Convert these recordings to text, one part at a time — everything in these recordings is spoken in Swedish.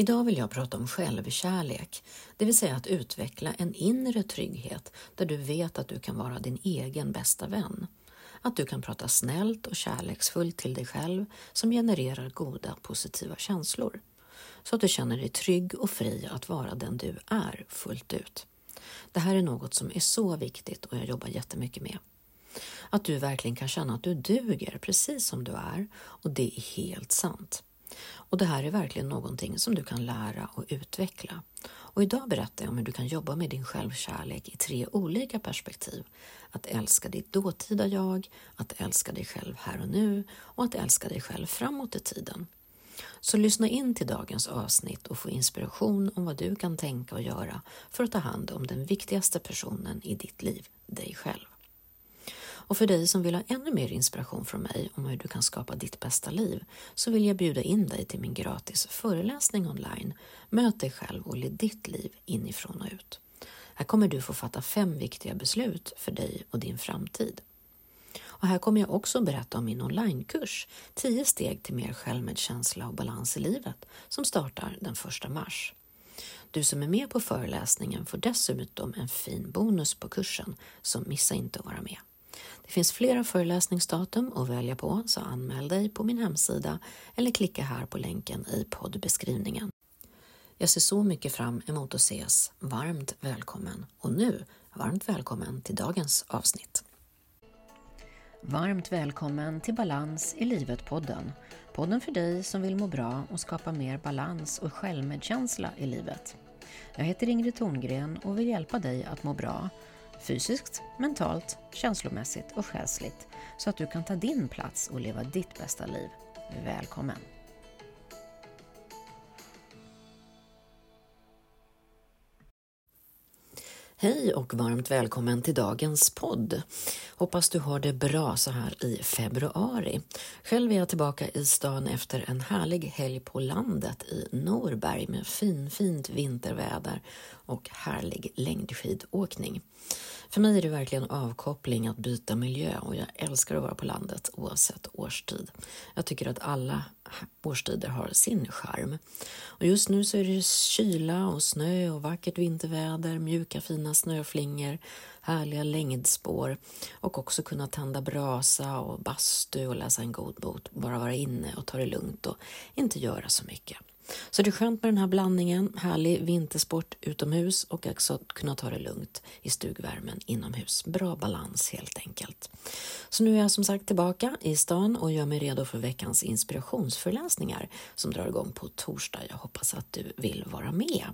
Idag vill jag prata om självkärlek, det vill säga att utveckla en inre trygghet där du vet att du kan vara din egen bästa vän. Att du kan prata snällt och kärleksfullt till dig själv som genererar goda positiva känslor. Så att du känner dig trygg och fri att vara den du är fullt ut. Det här är något som är så viktigt och jag jobbar jättemycket med. Att du verkligen kan känna att du duger precis som du är och det är helt sant. Och det här är verkligen någonting som du kan lära och utveckla. Och idag berättar jag om hur du kan jobba med din självkärlek i tre olika perspektiv. Att älska ditt dåtida jag, att älska dig själv här och nu och att älska dig själv framåt i tiden. Så lyssna in till dagens avsnitt och få inspiration om vad du kan tänka och göra för att ta hand om den viktigaste personen i ditt liv, dig själv. Och för dig som vill ha ännu mer inspiration från mig om hur du kan skapa ditt bästa liv så vill jag bjuda in dig till min gratis föreläsning online Möt dig själv och led ditt liv inifrån och ut. Här kommer du få fatta fem viktiga beslut för dig och din framtid. Och här kommer jag också berätta om min onlinekurs 10 steg till mer självmedkänsla och balans i livet som startar den 1 mars. Du som är med på föreläsningen får dessutom en fin bonus på kursen, så missa inte att vara med. Det finns flera föreläsningsdatum att välja på, så anmäl dig på min hemsida eller klicka här på länken i poddbeskrivningen. Jag ser så mycket fram emot att ses. Varmt välkommen! Och nu, varmt välkommen till dagens avsnitt. Varmt välkommen till Balans i livet-podden. Podden för dig som vill må bra och skapa mer balans och självmedkänsla i livet. Jag heter Ingrid Thorngren och vill hjälpa dig att må bra fysiskt, mentalt, känslomässigt och själsligt så att du kan ta din plats och leva ditt bästa liv. Välkommen! Hej och varmt välkommen till dagens podd. Hoppas du har det bra så här i februari. Själv är jag tillbaka i stan efter en härlig helg på landet i Norberg med fin, fint vinterväder och härlig längdskidåkning. För mig är det verkligen avkoppling att byta miljö och jag älskar att vara på landet oavsett årstid. Jag tycker att alla årstider har sin charm. Och just nu så är det kyla och snö och vackert vinterväder, mjuka fina snöflingor, härliga längdspår och också kunna tända brasa och bastu och läsa en god bok, bara vara inne och ta det lugnt och inte göra så mycket. Så det är skönt med den här blandningen, härlig vintersport utomhus och också kunna ta det lugnt i stugvärmen inomhus. Bra balans helt enkelt. Så nu är jag som sagt tillbaka i stan och gör mig redo för veckans inspirationsföreläsningar som drar igång på torsdag. Jag hoppas att du vill vara med.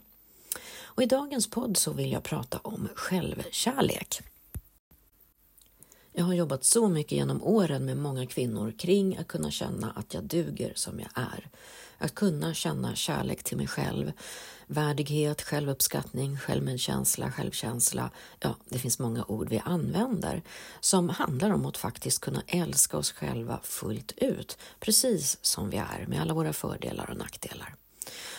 Och I dagens podd så vill jag prata om självkärlek. Jag har jobbat så mycket genom åren med många kvinnor kring att kunna känna att jag duger som jag är. Att kunna känna kärlek till mig själv, värdighet, självuppskattning, självmedkänsla, självkänsla. Ja, det finns många ord vi använder som handlar om att faktiskt kunna älska oss själva fullt ut, precis som vi är med alla våra fördelar och nackdelar.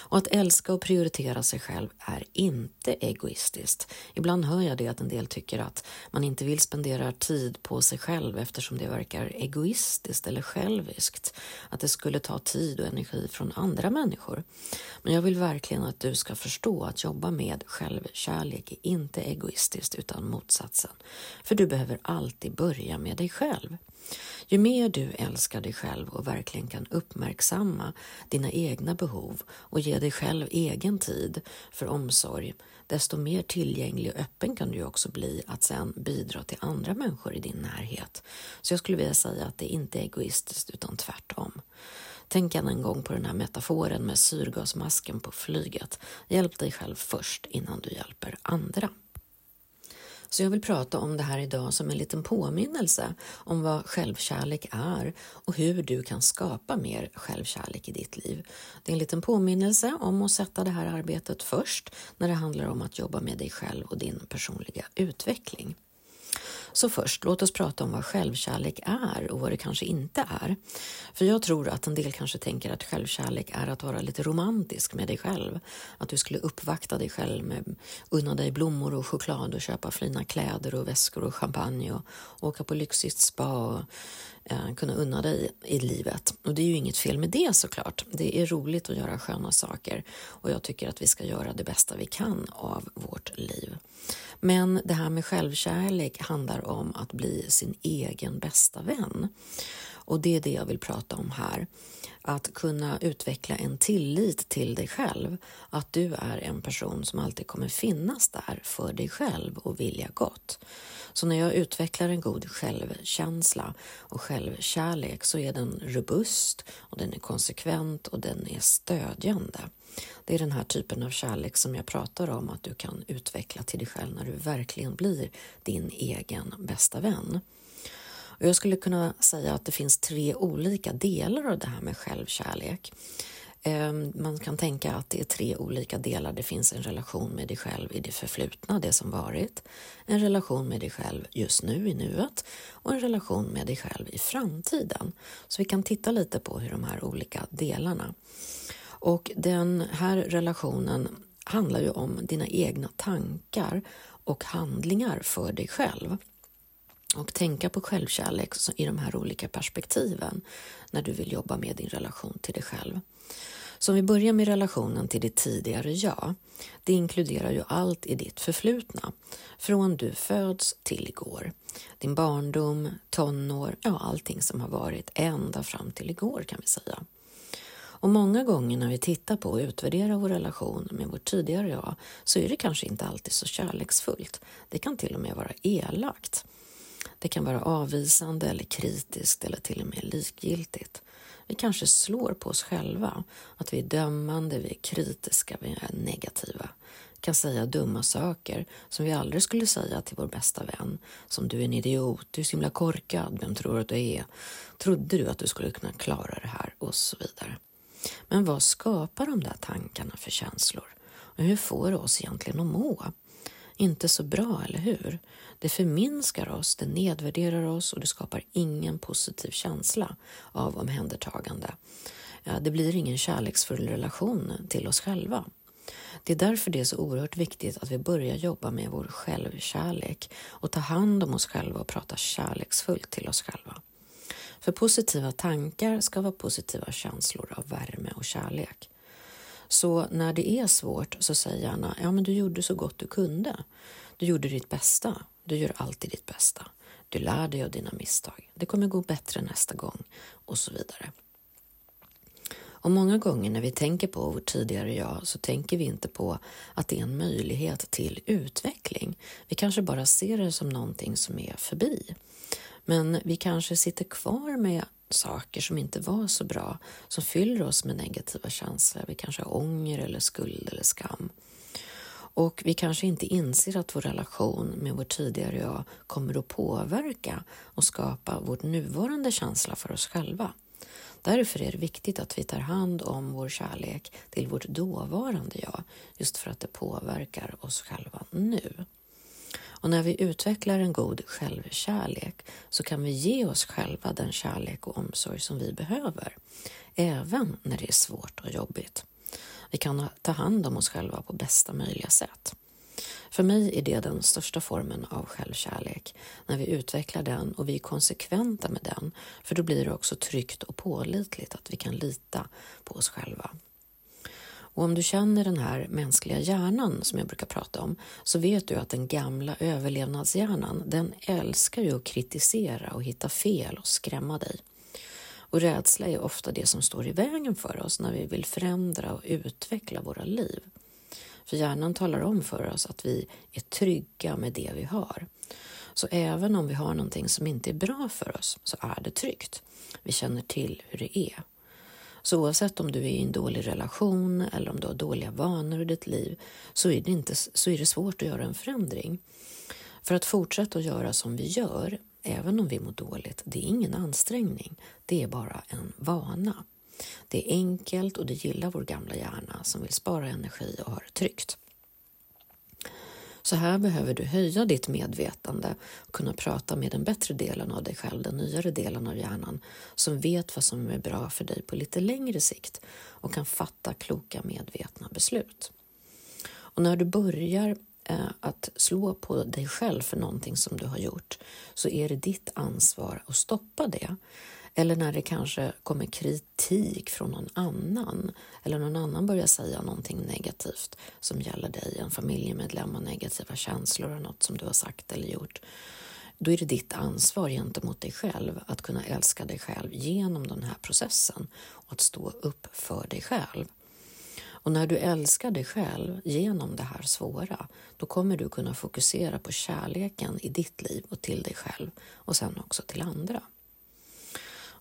Och att älska och prioritera sig själv är inte egoistiskt. Ibland hör jag det att en del tycker att man inte vill spendera tid på sig själv eftersom det verkar egoistiskt eller själviskt. Att det skulle ta tid och energi från andra människor. Men jag vill verkligen att du ska förstå att jobba med självkärlek är inte egoistiskt utan motsatsen. För du behöver alltid börja med dig själv. Ju mer du älskar dig själv och verkligen kan uppmärksamma dina egna behov och ge dig själv egen tid för omsorg, desto mer tillgänglig och öppen kan du också bli att sen bidra till andra människor i din närhet. Så jag skulle vilja säga att det inte är egoistiskt utan tvärtom. Tänk än en gång på den här metaforen med syrgasmasken på flyget. Hjälp dig själv först innan du hjälper andra. Så jag vill prata om det här idag som en liten påminnelse om vad självkärlek är och hur du kan skapa mer självkärlek i ditt liv. Det är en liten påminnelse om att sätta det här arbetet först när det handlar om att jobba med dig själv och din personliga utveckling. Så först, låt oss prata om vad självkärlek är och vad det kanske inte är. För jag tror att en del kanske tänker att självkärlek är att vara lite romantisk med dig själv. Att du skulle uppvakta dig själv med unna dig blommor och choklad och köpa fina kläder och väskor och champagne och åka på lyxigt spa och Eh, kunna unna dig i livet. Och det är ju inget fel med det såklart. Det är roligt att göra sköna saker och jag tycker att vi ska göra det bästa vi kan av vårt liv. Men det här med självkärlek handlar om att bli sin egen bästa vän. Och det är det jag vill prata om här. Att kunna utveckla en tillit till dig själv. Att du är en person som alltid kommer finnas där för dig själv och vilja gott. Så när jag utvecklar en god självkänsla och självkärlek så är den robust och den är konsekvent och den är stödjande. Det är den här typen av kärlek som jag pratar om att du kan utveckla till dig själv när du verkligen blir din egen bästa vän. Och jag skulle kunna säga att det finns tre olika delar av det här med självkärlek. Ehm, man kan tänka att det är tre olika delar. Det finns en relation med dig själv i det förflutna, det som varit, en relation med dig själv just nu i nuet och en relation med dig själv i framtiden. Så vi kan titta lite på hur de här olika delarna. Och den här relationen handlar ju om dina egna tankar och handlingar för dig själv och tänka på självkärlek i de här olika perspektiven när du vill jobba med din relation till dig själv. Så om vi börjar med relationen till ditt tidigare jag. Det inkluderar ju allt i ditt förflutna, från du föds till igår. Din barndom, tonår, ja allting som har varit ända fram till igår kan vi säga. Och många gånger när vi tittar på och utvärderar vår relation med vårt tidigare jag så är det kanske inte alltid så kärleksfullt. Det kan till och med vara elakt. Det kan vara avvisande eller kritiskt eller till och med likgiltigt. Vi kanske slår på oss själva, att vi är dömande, vi är kritiska, vi är negativa. Vi kan säga dumma saker som vi aldrig skulle säga till vår bästa vän. Som du är en idiot, du är så himla korkad, vem tror du att du är? Trodde du att du skulle kunna klara det här? Och så vidare. Men vad skapar de där tankarna för känslor? Och hur får det oss egentligen att må? Inte så bra, eller hur? Det förminskar oss, det nedvärderar oss och det skapar ingen positiv känsla av omhändertagande. Det blir ingen kärleksfull relation till oss själva. Det är därför det är så oerhört viktigt att vi börjar jobba med vår självkärlek och ta hand om oss själva och prata kärleksfullt till oss själva. För positiva tankar ska vara positiva känslor av värme och kärlek. Så när det är svårt så säg gärna, ja men du gjorde så gott du kunde. Du gjorde ditt bästa. Du gör alltid ditt bästa. Du lär dig av dina misstag. Det kommer gå bättre nästa gång och så vidare. Och många gånger när vi tänker på vårt tidigare jag så tänker vi inte på att det är en möjlighet till utveckling. Vi kanske bara ser det som någonting som är förbi. Men vi kanske sitter kvar med saker som inte var så bra, som fyller oss med negativa känslor. Vi kanske har ånger eller skuld eller skam. Och vi kanske inte inser att vår relation med vårt tidigare jag kommer att påverka och skapa vår nuvarande känsla för oss själva. Därför är det viktigt att vi tar hand om vår kärlek till vårt dåvarande jag, just för att det påverkar oss själva nu. Och när vi utvecklar en god självkärlek så kan vi ge oss själva den kärlek och omsorg som vi behöver, även när det är svårt och jobbigt. Vi kan ta hand om oss själva på bästa möjliga sätt. För mig är det den största formen av självkärlek, när vi utvecklar den och vi är konsekventa med den, för då blir det också tryggt och pålitligt att vi kan lita på oss själva. Och om du känner den här mänskliga hjärnan som jag brukar prata om så vet du att den gamla överlevnadshjärnan den älskar ju att kritisera och hitta fel och skrämma dig. Och rädsla är ofta det som står i vägen för oss när vi vill förändra och utveckla våra liv. För hjärnan talar om för oss att vi är trygga med det vi har. Så även om vi har någonting som inte är bra för oss så är det tryggt. Vi känner till hur det är. Så oavsett om du är i en dålig relation eller om du har dåliga vanor i ditt liv så är det, inte, så är det svårt att göra en förändring. För att fortsätta att göra som vi gör, även om vi mår dåligt, det är ingen ansträngning. Det är bara en vana. Det är enkelt och det gillar vår gamla hjärna som vill spara energi och ha det tryggt. Så här behöver du höja ditt medvetande och kunna prata med den bättre delen av dig själv, den nyare delen av hjärnan, som vet vad som är bra för dig på lite längre sikt och kan fatta kloka medvetna beslut. Och när du börjar eh, att slå på dig själv för någonting som du har gjort så är det ditt ansvar att stoppa det. Eller när det kanske kommer kritik från någon annan eller någon annan börjar säga någonting negativt som gäller dig, en familjemedlem och negativa känslor av något som du har sagt eller gjort. Då är det ditt ansvar gentemot dig själv att kunna älska dig själv genom den här processen och att stå upp för dig själv. Och när du älskar dig själv genom det här svåra, då kommer du kunna fokusera på kärleken i ditt liv och till dig själv och sen också till andra.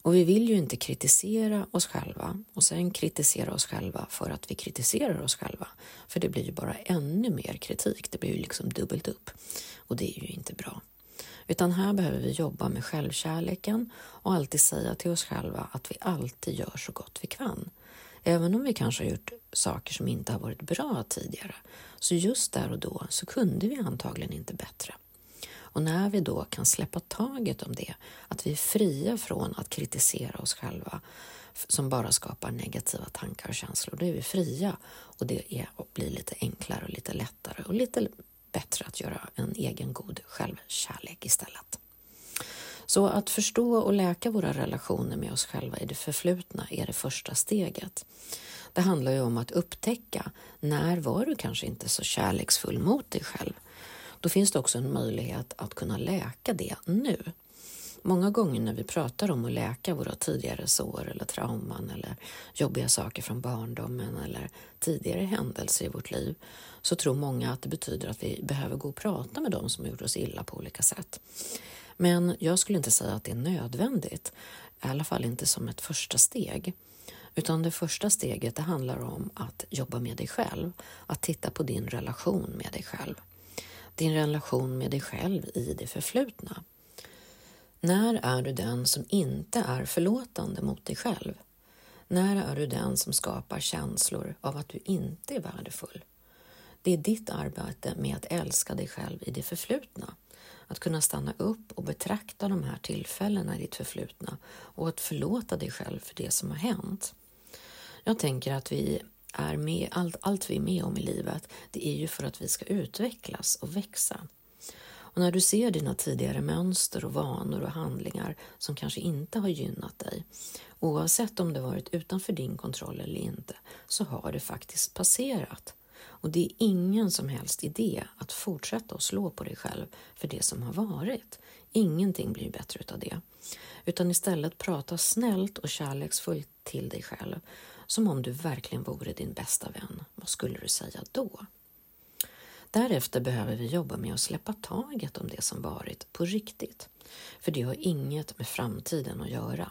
Och vi vill ju inte kritisera oss själva och sen kritisera oss själva för att vi kritiserar oss själva. För det blir ju bara ännu mer kritik, det blir ju liksom dubbelt upp. Och det är ju inte bra. Utan här behöver vi jobba med självkärleken och alltid säga till oss själva att vi alltid gör så gott vi kan. Även om vi kanske har gjort saker som inte har varit bra tidigare, så just där och då så kunde vi antagligen inte bättre. Och när vi då kan släppa taget om det, att vi är fria från att kritisera oss själva som bara skapar negativa tankar och känslor, då är vi fria och det är, och blir lite enklare och lite lättare och lite bättre att göra en egen god självkärlek istället. Så att förstå och läka våra relationer med oss själva i det förflutna är det första steget. Det handlar ju om att upptäcka när var du kanske inte så kärleksfull mot dig själv? Då finns det också en möjlighet att kunna läka det nu. Många gånger när vi pratar om att läka våra tidigare sår eller trauman eller jobbiga saker från barndomen eller tidigare händelser i vårt liv så tror många att det betyder att vi behöver gå och prata med dem som gjort oss illa på olika sätt. Men jag skulle inte säga att det är nödvändigt, i alla fall inte som ett första steg. Utan det första steget det handlar om att jobba med dig själv, att titta på din relation med dig själv. Din relation med dig själv i det förflutna. När är du den som inte är förlåtande mot dig själv? När är du den som skapar känslor av att du inte är värdefull? Det är ditt arbete med att älska dig själv i det förflutna. Att kunna stanna upp och betrakta de här tillfällena i ditt förflutna och att förlåta dig själv för det som har hänt. Jag tänker att vi är med, allt, allt vi är med om i livet, det är ju för att vi ska utvecklas och växa. Och när du ser dina tidigare mönster och vanor och handlingar som kanske inte har gynnat dig, oavsett om det varit utanför din kontroll eller inte, så har det faktiskt passerat. Och det är ingen som helst idé att fortsätta att slå på dig själv för det som har varit. Ingenting blir bättre utav det. Utan istället prata snällt och kärleksfullt till dig själv som om du verkligen vore din bästa vän. Vad skulle du säga då? Därefter behöver vi jobba med att släppa taget om det som varit på riktigt. För det har inget med framtiden att göra.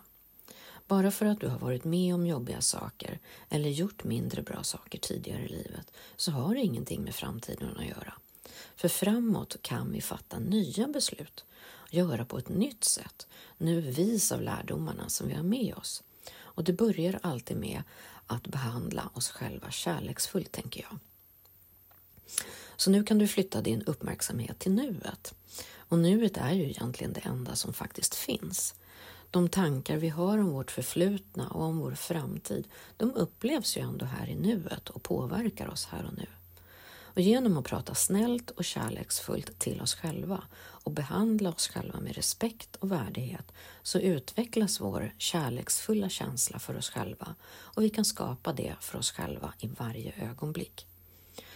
Bara för att du har varit med om jobbiga saker eller gjort mindre bra saker tidigare i livet så har det ingenting med framtiden att göra. För framåt kan vi fatta nya beslut, göra på ett nytt sätt, nu vis av lärdomarna som vi har med oss. Och det börjar alltid med att behandla oss själva kärleksfullt, tänker jag. Så nu kan du flytta din uppmärksamhet till nuet. Och nuet är ju egentligen det enda som faktiskt finns. De tankar vi har om vårt förflutna och om vår framtid, de upplevs ju ändå här i nuet och påverkar oss här och nu. Och genom att prata snällt och kärleksfullt till oss själva och behandla oss själva med respekt och värdighet så utvecklas vår kärleksfulla känsla för oss själva och vi kan skapa det för oss själva i varje ögonblick.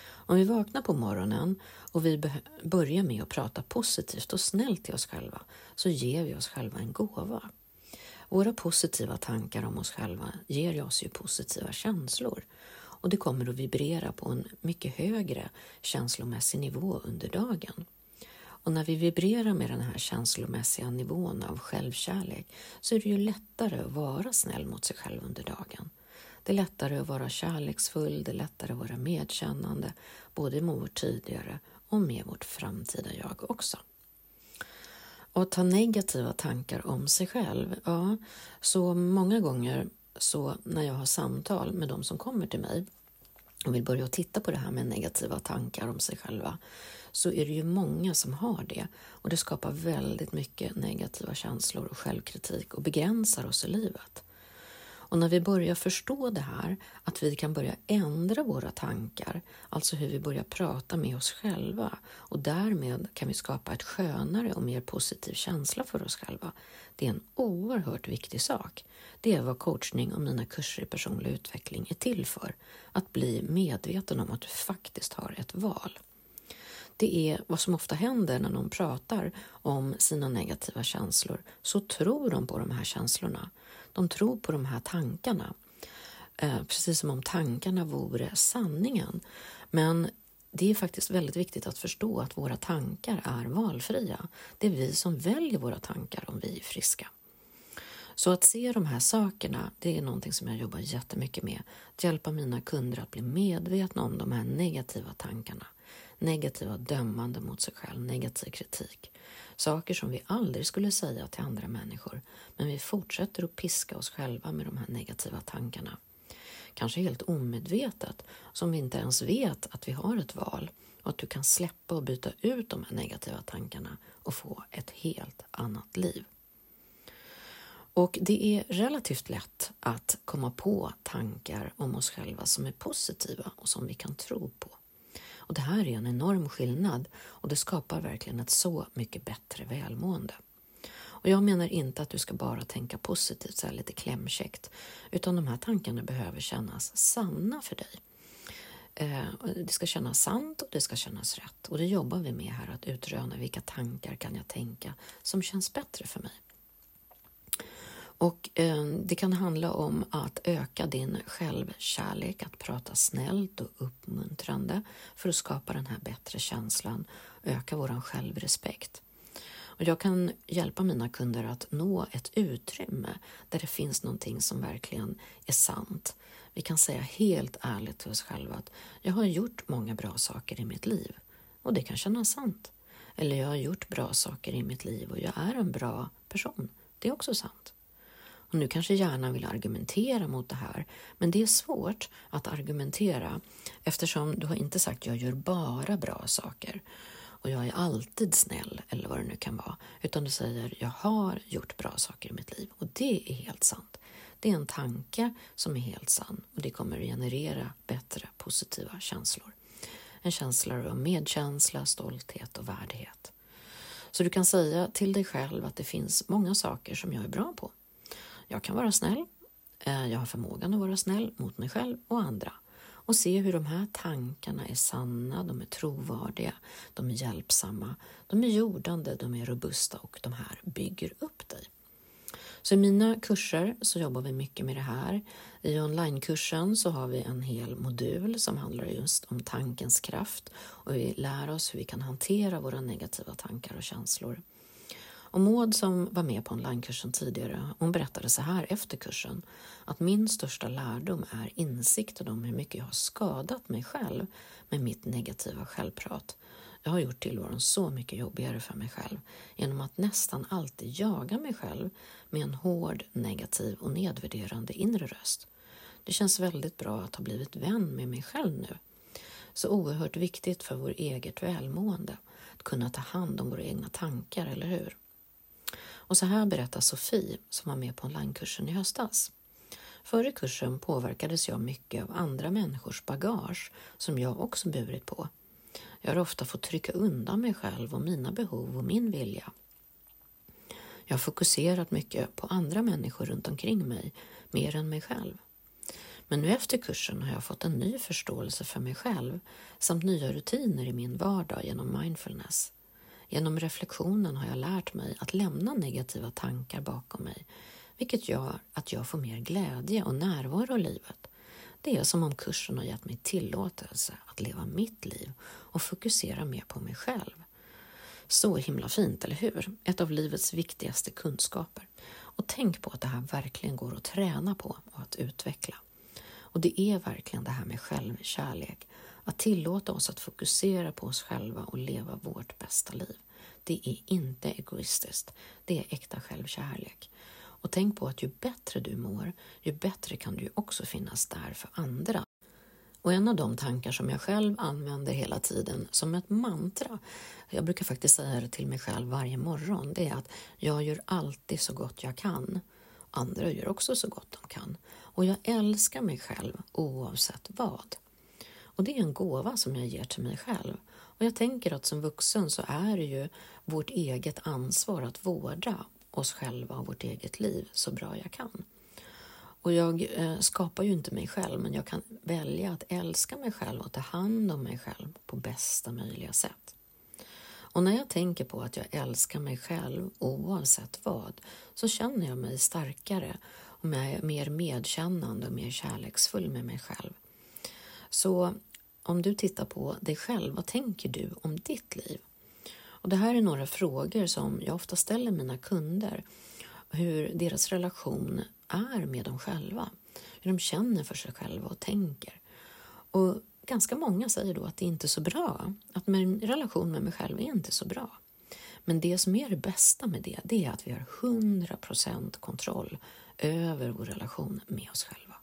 Om vi vaknar på morgonen och vi börjar med att prata positivt och snällt till oss själva så ger vi oss själva en gåva. Våra positiva tankar om oss själva ger oss ju positiva känslor och det kommer att vibrera på en mycket högre känslomässig nivå under dagen. Och när vi vibrerar med den här känslomässiga nivån av självkärlek så är det ju lättare att vara snäll mot sig själv under dagen. Det är lättare att vara kärleksfull, det är lättare att vara medkännande, både med vårt tidigare och med vårt framtida jag också. Och att ha negativa tankar om sig själv, ja, så många gånger så när jag har samtal med de som kommer till mig och vill börja titta på det här med negativa tankar om sig själva så är det ju många som har det och det skapar väldigt mycket negativa känslor och självkritik och begränsar oss i livet. Och när vi börjar förstå det här, att vi kan börja ändra våra tankar, alltså hur vi börjar prata med oss själva och därmed kan vi skapa ett skönare och mer positiv känsla för oss själva. Det är en oerhört viktig sak. Det är vad coachning och mina kurser i personlig utveckling är till för. Att bli medveten om att du faktiskt har ett val det är vad som ofta händer när någon pratar om sina negativa känslor, så tror de på de här känslorna. De tror på de här tankarna, eh, precis som om tankarna vore sanningen. Men det är faktiskt väldigt viktigt att förstå att våra tankar är valfria. Det är vi som väljer våra tankar om vi är friska. Så att se de här sakerna, det är någonting som jag jobbar jättemycket med. Att hjälpa mina kunder att bli medvetna om de här negativa tankarna negativa dömande mot sig själv, negativ kritik. Saker som vi aldrig skulle säga till andra människor, men vi fortsätter att piska oss själva med de här negativa tankarna. Kanske helt omedvetet, som vi inte ens vet att vi har ett val och att du kan släppa och byta ut de här negativa tankarna och få ett helt annat liv. Och det är relativt lätt att komma på tankar om oss själva som är positiva och som vi kan tro på. Och det här är en enorm skillnad och det skapar verkligen ett så mycket bättre välmående. Och jag menar inte att du ska bara tänka positivt, så här lite klämkäckt, utan de här tankarna behöver kännas sanna för dig. Eh, det ska kännas sant och det ska kännas rätt. Och det jobbar vi med här, att utröna vilka tankar kan jag tänka som känns bättre för mig. Och eh, Det kan handla om att öka din självkärlek, att prata snällt och uppmuntrande för att skapa den här bättre känslan, öka vår självrespekt. Och jag kan hjälpa mina kunder att nå ett utrymme där det finns någonting som verkligen är sant. Vi kan säga helt ärligt till oss själva att jag har gjort många bra saker i mitt liv och det kan kännas sant. Eller jag har gjort bra saker i mitt liv och jag är en bra person. Det är också sant. Och nu kanske hjärnan vill argumentera mot det här, men det är svårt att argumentera eftersom du har inte sagt jag gör bara bra saker och jag är alltid snäll eller vad det nu kan vara, utan du säger jag har gjort bra saker i mitt liv och det är helt sant. Det är en tanke som är helt sann och det kommer att generera bättre positiva känslor. En känsla av medkänsla, stolthet och värdighet. Så du kan säga till dig själv att det finns många saker som jag är bra på jag kan vara snäll. Eh, jag har förmågan att vara snäll mot mig själv och andra och se hur de här tankarna är sanna, de är trovärdiga, de är hjälpsamma, de är jordande, de är robusta och de här bygger upp dig. Så i mina kurser så jobbar vi mycket med det här. I onlinekursen så har vi en hel modul som handlar just om tankens kraft och vi lär oss hur vi kan hantera våra negativa tankar och känslor. Och Maud som var med på onlinekursen tidigare, hon berättade så här efter kursen att min största lärdom är insikten om hur mycket jag har skadat mig själv med mitt negativa självprat. Jag har gjort tillvaron så mycket jobbigare för mig själv genom att nästan alltid jaga mig själv med en hård, negativ och nedvärderande inre röst. Det känns väldigt bra att ha blivit vän med mig själv nu. Så oerhört viktigt för vår eget välmående att kunna ta hand om våra egna tankar, eller hur? Och så här berättar Sofie som var med på onlinekursen i höstas. Före kursen påverkades jag mycket av andra människors bagage som jag också burit på. Jag har ofta fått trycka undan mig själv och mina behov och min vilja. Jag har fokuserat mycket på andra människor runt omkring mig, mer än mig själv. Men nu efter kursen har jag fått en ny förståelse för mig själv samt nya rutiner i min vardag genom mindfulness. Genom reflektionen har jag lärt mig att lämna negativa tankar bakom mig, vilket gör att jag får mer glädje och närvaro i livet. Det är som om kursen har gett mig tillåtelse att leva mitt liv och fokusera mer på mig själv. Så himla fint, eller hur? Ett av livets viktigaste kunskaper. Och tänk på att det här verkligen går att träna på och att utveckla. Och det är verkligen det här med självkärlek, att tillåta oss att fokusera på oss själva och leva vårt bästa liv. Det är inte egoistiskt, det är äkta självkärlek. Och tänk på att ju bättre du mår, ju bättre kan du också finnas där för andra. Och en av de tankar som jag själv använder hela tiden som ett mantra, jag brukar faktiskt säga det till mig själv varje morgon, det är att jag gör alltid så gott jag kan. Andra gör också så gott de kan. Och jag älskar mig själv oavsett vad. Och det är en gåva som jag ger till mig själv. Och jag tänker att som vuxen så är det ju vårt eget ansvar att vårda oss själva och vårt eget liv så bra jag kan. Och jag eh, skapar ju inte mig själv, men jag kan välja att älska mig själv och ta hand om mig själv på bästa möjliga sätt. Och när jag tänker på att jag älskar mig själv oavsett vad, så känner jag mig starkare och mer medkännande och mer kärleksfull med mig själv. Så om du tittar på dig själv, vad tänker du om ditt liv? Och Det här är några frågor som jag ofta ställer mina kunder. Hur deras relation är med dem själva. Hur de känner för sig själva och tänker. Och ganska många säger då att det inte är så bra. Att min relation med mig själv är inte så bra. Men det som är det bästa med det, det är att vi har 100% kontroll över vår relation med oss själva.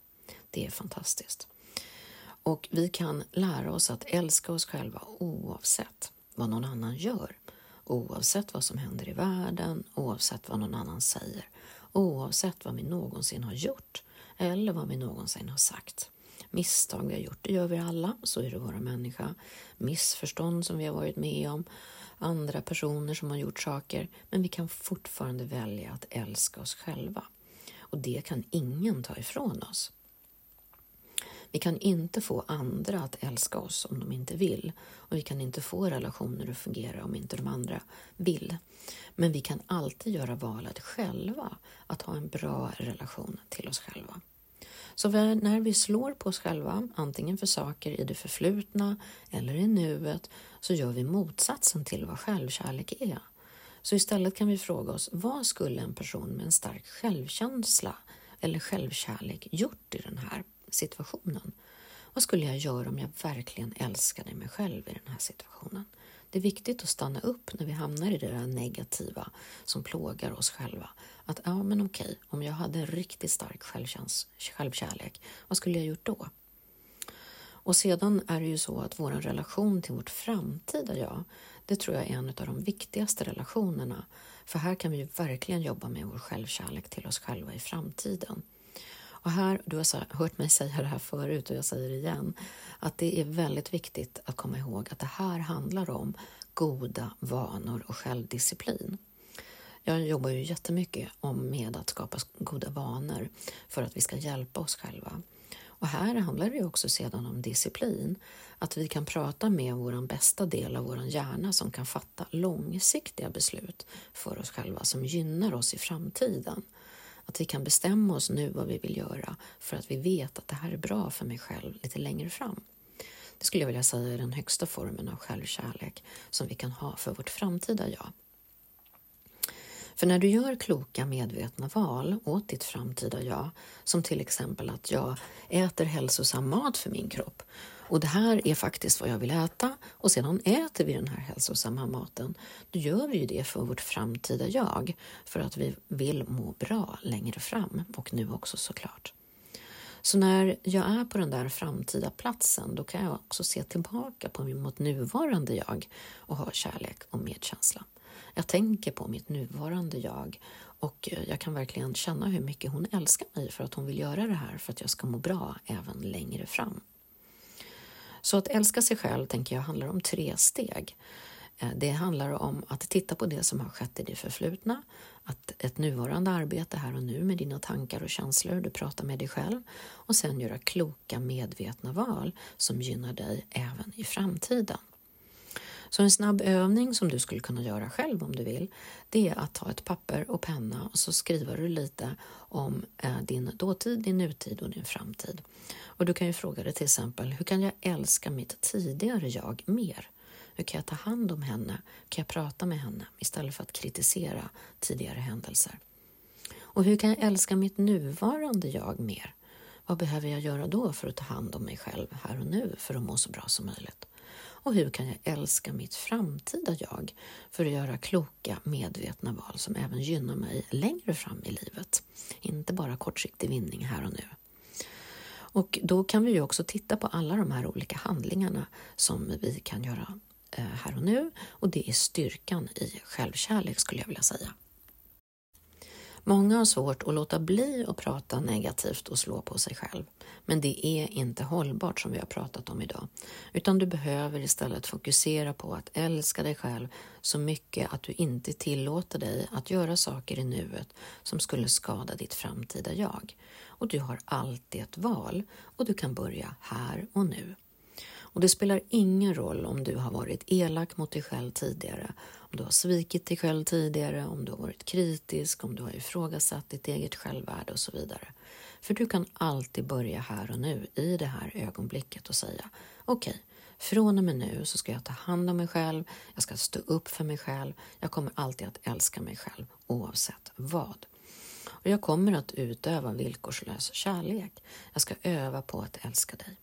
Det är fantastiskt. Och vi kan lära oss att älska oss själva oavsett vad någon annan gör. Oavsett vad som händer i världen, oavsett vad någon annan säger. Oavsett vad vi någonsin har gjort eller vad vi någonsin har sagt. Misstag vi har gjort, det gör vi alla, så är det våra människa. Missförstånd som vi har varit med om, andra personer som har gjort saker, men vi kan fortfarande välja att älska oss själva. Och det kan ingen ta ifrån oss. Vi kan inte få andra att älska oss om de inte vill och vi kan inte få relationer att fungera om inte de andra vill. Men vi kan alltid göra valet själva att ha en bra relation till oss själva. Så när vi slår på oss själva, antingen för saker i det förflutna eller i nuet, så gör vi motsatsen till vad självkärlek är. Så istället kan vi fråga oss, vad skulle en person med en stark självkänsla eller självkärlek gjort i den här situationen? Vad skulle jag göra om jag verkligen älskade mig själv i den här situationen? Det är viktigt att stanna upp när vi hamnar i det där negativa som plågar oss själva. Att ja, men okej, om jag hade en riktigt stark självkärlek, vad skulle jag gjort då? Och sedan är det ju så att vår relation till vårt framtida jag, det tror jag är en av de viktigaste relationerna. För här kan vi verkligen jobba med vår självkärlek till oss själva i framtiden. Och här, du har hört mig säga det här förut och jag säger det igen, att det är väldigt viktigt att komma ihåg att det här handlar om goda vanor och självdisciplin. Jag jobbar ju jättemycket med att skapa goda vanor för att vi ska hjälpa oss själva. Och här handlar det också sedan om disciplin, att vi kan prata med vår bästa del av vår hjärna som kan fatta långsiktiga beslut för oss själva som gynnar oss i framtiden. Att vi kan bestämma oss nu vad vi vill göra för att vi vet att det här är bra för mig själv lite längre fram. Det skulle jag vilja säga är den högsta formen av självkärlek som vi kan ha för vårt framtida jag. För när du gör kloka medvetna val åt ditt framtida jag, som till exempel att jag äter hälsosam mat för min kropp och det här är faktiskt vad jag vill äta och sedan äter vi den här hälsosamma maten, då gör vi ju det för vårt framtida jag, för att vi vill må bra längre fram och nu också såklart. Så när jag är på den där framtida platsen, då kan jag också se tillbaka på mitt nuvarande jag och ha kärlek och medkänsla. Jag tänker på mitt nuvarande jag och jag kan verkligen känna hur mycket hon älskar mig för att hon vill göra det här för att jag ska må bra även längre fram. Så att älska sig själv tänker jag handlar om tre steg. Eh, det handlar om att titta på det som har skett i det förflutna, att ett nuvarande arbete här och nu med dina tankar och känslor, du pratar med dig själv och sen göra kloka medvetna val som gynnar dig även i framtiden. Så en snabb övning som du skulle kunna göra själv om du vill, det är att ta ett papper och penna och så skriver du lite om eh, din dåtid, din nutid och din framtid. Och du kan ju fråga dig till exempel, hur kan jag älska mitt tidigare jag mer? Hur kan jag ta hand om henne? Hur kan jag prata med henne istället för att kritisera tidigare händelser? Och hur kan jag älska mitt nuvarande jag mer? Vad behöver jag göra då för att ta hand om mig själv här och nu för att må så bra som möjligt? Och hur kan jag älska mitt framtida jag för att göra kloka, medvetna val som även gynnar mig längre fram i livet? Inte bara kortsiktig vinning här och nu. Och då kan vi ju också titta på alla de här olika handlingarna som vi kan göra eh, här och nu och det är styrkan i självkärlek skulle jag vilja säga. Många har svårt att låta bli att prata negativt och slå på sig själv. Men det är inte hållbart som vi har pratat om idag. Utan du behöver istället fokusera på att älska dig själv så mycket att du inte tillåter dig att göra saker i nuet som skulle skada ditt framtida jag. Och du har alltid ett val och du kan börja här och nu. Och det spelar ingen roll om du har varit elak mot dig själv tidigare, om du har svikit dig själv tidigare, om du har varit kritisk, om du har ifrågasatt ditt eget självvärde och så vidare. För du kan alltid börja här och nu, i det här ögonblicket och säga okej, okay, från och med nu så ska jag ta hand om mig själv, jag ska stå upp för mig själv, jag kommer alltid att älska mig själv oavsett vad. Och jag kommer att utöva villkorslös kärlek. Jag ska öva på att älska dig.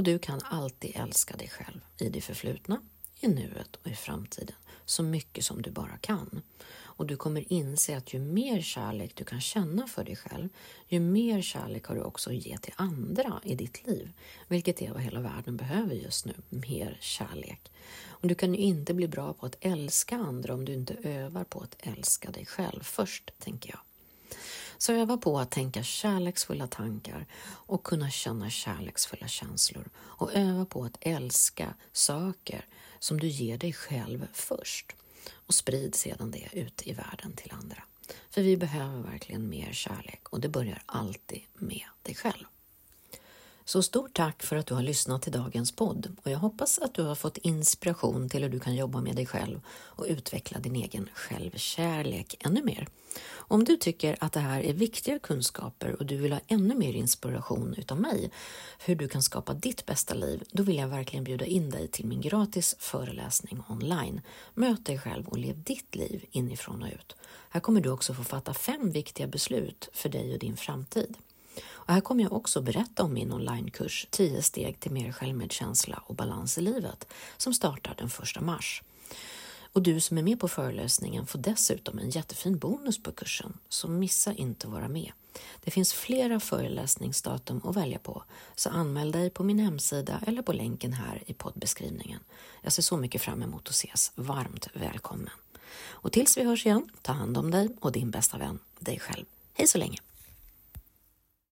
Och du kan alltid älska dig själv i det förflutna, i nuet och i framtiden så mycket som du bara kan. Och du kommer inse att ju mer kärlek du kan känna för dig själv, ju mer kärlek har du också att ge till andra i ditt liv, vilket är vad hela världen behöver just nu, mer kärlek. Och du kan ju inte bli bra på att älska andra om du inte övar på att älska dig själv först, tänker jag. Så öva på att tänka kärleksfulla tankar och kunna känna kärleksfulla känslor och öva på att älska saker som du ger dig själv först och sprid sedan det ut i världen till andra. För vi behöver verkligen mer kärlek och det börjar alltid med dig själv. Så stort tack för att du har lyssnat till dagens podd och jag hoppas att du har fått inspiration till hur du kan jobba med dig själv och utveckla din egen självkärlek ännu mer. Om du tycker att det här är viktiga kunskaper och du vill ha ännu mer inspiration utav mig hur du kan skapa ditt bästa liv, då vill jag verkligen bjuda in dig till min gratis föreläsning online. Möt dig själv och lev ditt liv inifrån och ut. Här kommer du också få fatta fem viktiga beslut för dig och din framtid. Och här kommer jag också berätta om min onlinekurs 10 steg till mer självmedkänsla och balans i livet som startar den 1 mars. Och du som är med på föreläsningen får dessutom en jättefin bonus på kursen, så missa inte att vara med. Det finns flera föreläsningsdatum att välja på, så anmäl dig på min hemsida eller på länken här i poddbeskrivningen. Jag ser så mycket fram emot att ses. Varmt välkommen! Och tills vi hörs igen, ta hand om dig och din bästa vän, dig själv. Hej så länge!